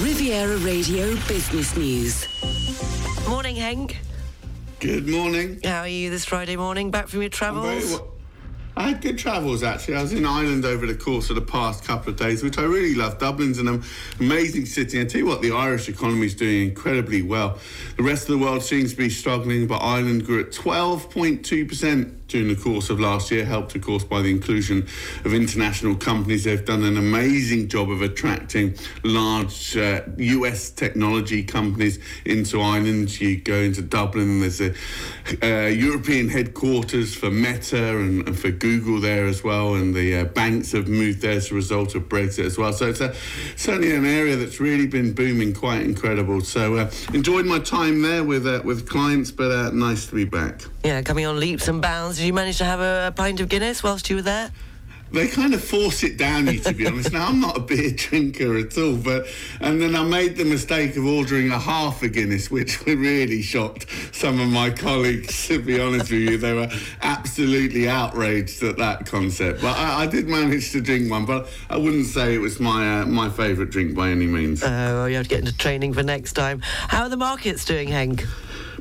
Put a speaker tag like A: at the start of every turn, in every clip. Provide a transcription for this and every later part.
A: Riviera Radio Business News.
B: Morning, Henk.
C: Good morning.
B: How are you this Friday morning? Back from your travels?
C: Well. I had good travels actually. I was in Ireland over the course of the past couple of days, which I really love. Dublin's an amazing city. And I tell you what, the Irish economy is doing incredibly well. The rest of the world seems to be struggling, but Ireland grew at 12.2% during the course of last year, helped, of course, by the inclusion of international companies. They've done an amazing job of attracting large uh, US technology companies into Ireland. You go into Dublin, there's a uh, European headquarters for Meta and, and, for Google there as well, and the uh, banks have moved there as a result of Brexit as well. So it's a, certainly an area that's really been booming, quite incredible. So uh, enjoyed my time there with uh, with clients, but uh, nice to be back.
B: Yeah, coming on leaps and bounds. Did you manage to have a, a pint of Guinness whilst you were there?
C: they kind of force it down you to be honest. Now i'm not a beer drinker at all but and then i made the mistake of ordering a half a guinness which really shocked some of my colleagues to be honest with you. They were absolutely outraged at that concept. But i, I did manage to drink one but i wouldn't say it was my uh, my favorite drink by any means.
B: Oh well, you have to get into training for next time. How are the markets doing henk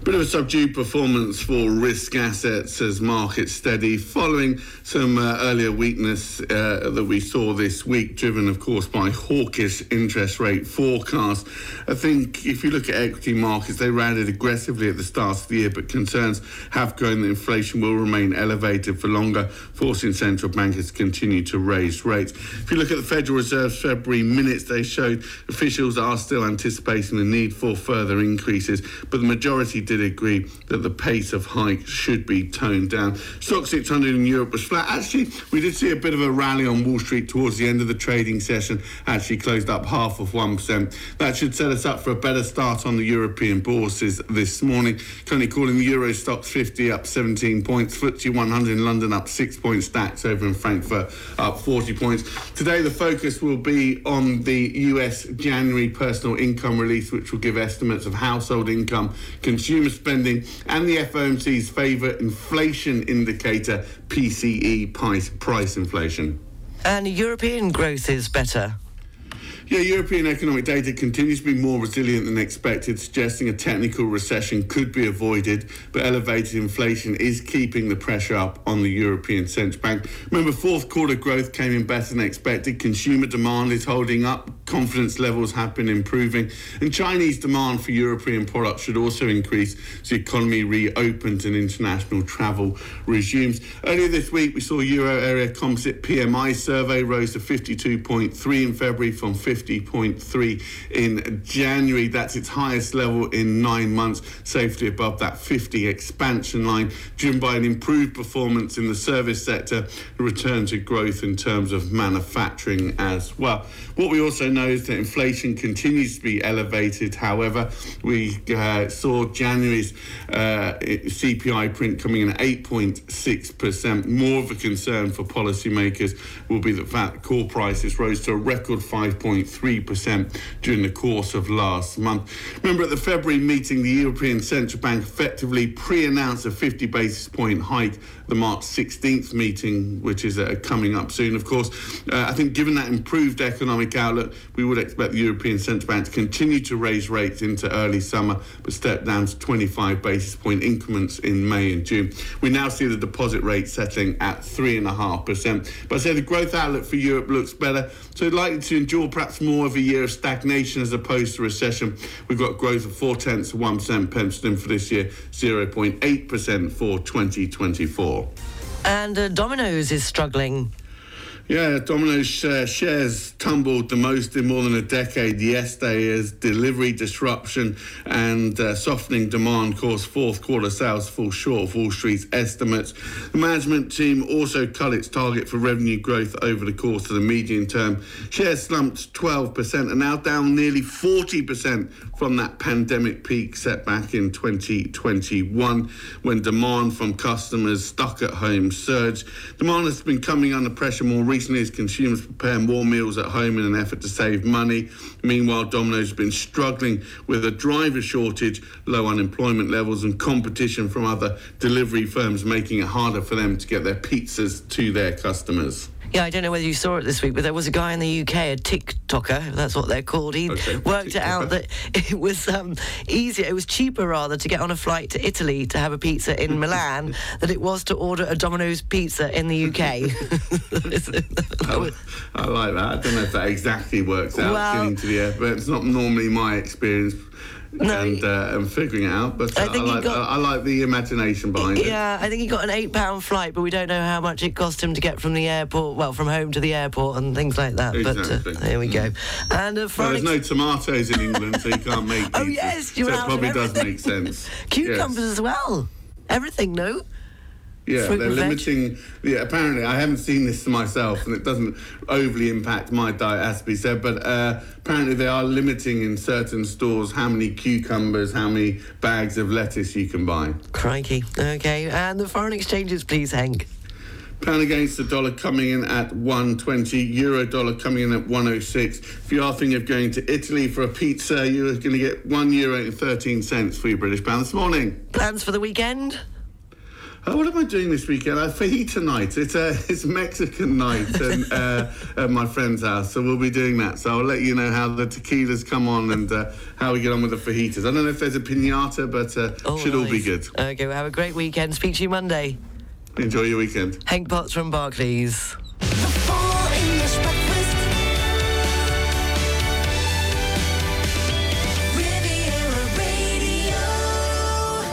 C: Bit of a subdued performance for risk assets as markets steady following some uh, earlier weakness uh, that we saw this week, driven, of course, by hawkish interest rate forecasts. I think if you look at equity markets, they rallied aggressively at the start of the year, but concerns have grown that inflation will remain elevated for longer, forcing central bankers to continue to raise rates. If you look at the Federal Reserve's February minutes, they showed officials are still anticipating the need for further increases, but the majority did agree that the pace of hikes should be toned down. Stoxx 600 in Europe was flat. Actually, we did see a bit of a rally on Wall Street towards the end of the trading session. Actually, closed up half of 1%. That should set us up for a better start on the European bourses this morning. Currently calling the Euro Stoxx 50 up 17 points. FTSE 100 in London up 6 points. DAX over in Frankfurt up 40 points. Today, the focus will be on the US January personal income release, which will give estimates of household income, consumer consumer spending and the FOMC's favourite inflation indicator, PCE price, price inflation.
B: And European growth is better.
C: Yeah, European economic data continues to be more resilient than expected, suggesting a technical recession could be avoided, but elevated inflation is keeping the pressure up on the European Central Bank. Remember, fourth quarter growth came in better than expected. Consumer demand is holding up, confidence levels have been improving, and Chinese demand for European products should also increase as the economy reopens and international travel resumes. Earlier this week, we saw Euro area composite PMI survey rose to 52.3 in February from 50.3 in January. That's its highest level in nine months, safely above that 50 expansion line, driven by an improved performance in the service sector, return to growth in terms of manufacturing as well. What we also know is that inflation continues to be elevated. However, we uh, saw January's uh, CPI print coming in at 8.6%. More of a concern for policymakers will be the fact core prices rose to a record 5. 0.3% during the course of last month. Remember, at the February meeting, the European Central Bank effectively pre announced a 50 basis point hike the March 16th meeting, which is uh, coming up soon, of course. Uh, I think given that improved economic outlook, we would expect the European Central Bank to continue to raise rates into early summer, but step down to 25 basis point increments in May and June. We now see the deposit rate settling at 3.5%. But I say the growth outlook for Europe looks better, so likely to endure perhaps more of a year of stagnation as opposed to recession. We've got growth of 4 tenths of 1% penciled in for this year, 0.8% for 2024.
B: And uh, Domino's is struggling.
C: Yeah, Domino's uh, shares tumbled the most in more than a decade yesterday as delivery disruption and uh, softening demand caused fourth quarter sales fall short of Wall Street's estimates. The management team also cut its target for revenue growth over the course of the medium term. Shares slumped 12% and now down nearly 40% from that pandemic peak set back in 2021 when demand from customers stuck at home surged. Demand has been coming under pressure more recently as consumers prepare more meals at home in an effort to save money. Meanwhile, Domino's has been struggling with a driver shortage, low unemployment levels, and competition from other delivery firms, making it harder for them to get their pizzas to their customers.
B: Yeah, I don't know whether you saw it this week, but there was a guy in the UK, a TikToker, that's what they're called. He
C: Okay,
B: worked it out that it was um, easier, it was cheaper rather to get on a flight to Italy to have a pizza in Milan than it was to order a Domino's pizza in the UK.
C: I, I like that. I don't know if that exactly works out
B: Well-
C: getting to the airport. It's not normally my experience.
B: No,
C: and, uh, and figuring it out, but
B: I
C: uh, I,
B: think he
C: like,
B: got-
C: I, I like the imagination behind it.
B: yeah, I think he got an eight pound flight, but we don't know how much it cost him to get from the airport, well, from home to the airport and things like that.
C: Exactly.
B: But uh, there we go. And uh,
C: Well, there's no tomatoes in England, so you can't make.
B: Oh,
C: pizza.
B: yes, you're
C: so it probably does make sense.
B: cucumbers
C: Yes.
B: as well. Everything, no?
C: Yeah,
B: fruit
C: they're limiting. Yeah, apparently, I haven't seen this myself, and it doesn't overly impact my diet, as to be said. But uh, apparently, they are limiting in certain stores how many cucumbers, how many bags of lettuce you can buy.
B: Crikey. Okay, and the foreign exchanges, please, Henk.
C: Pound against the dollar coming in at 120, euro dollar coming in at 106. If you are thinking of going to Italy for a pizza, you're going to get one euro and 13 cents for your British pound this morning.
B: Plans for the weekend?
C: Uh, what am I doing this weekend? Uh, fajita night. It's a it's Mexican night and, uh, at my friend's house, so we'll be doing that. So I'll let you know how the tequilas come on and uh, how we get on with the fajitas. I don't know if there's a pinata, but uh,
B: Oh,
C: should all be good.
B: Okay, well, have a great weekend. Speak to you Monday.
C: Enjoy your weekend.
B: Henk Potts from Barclays.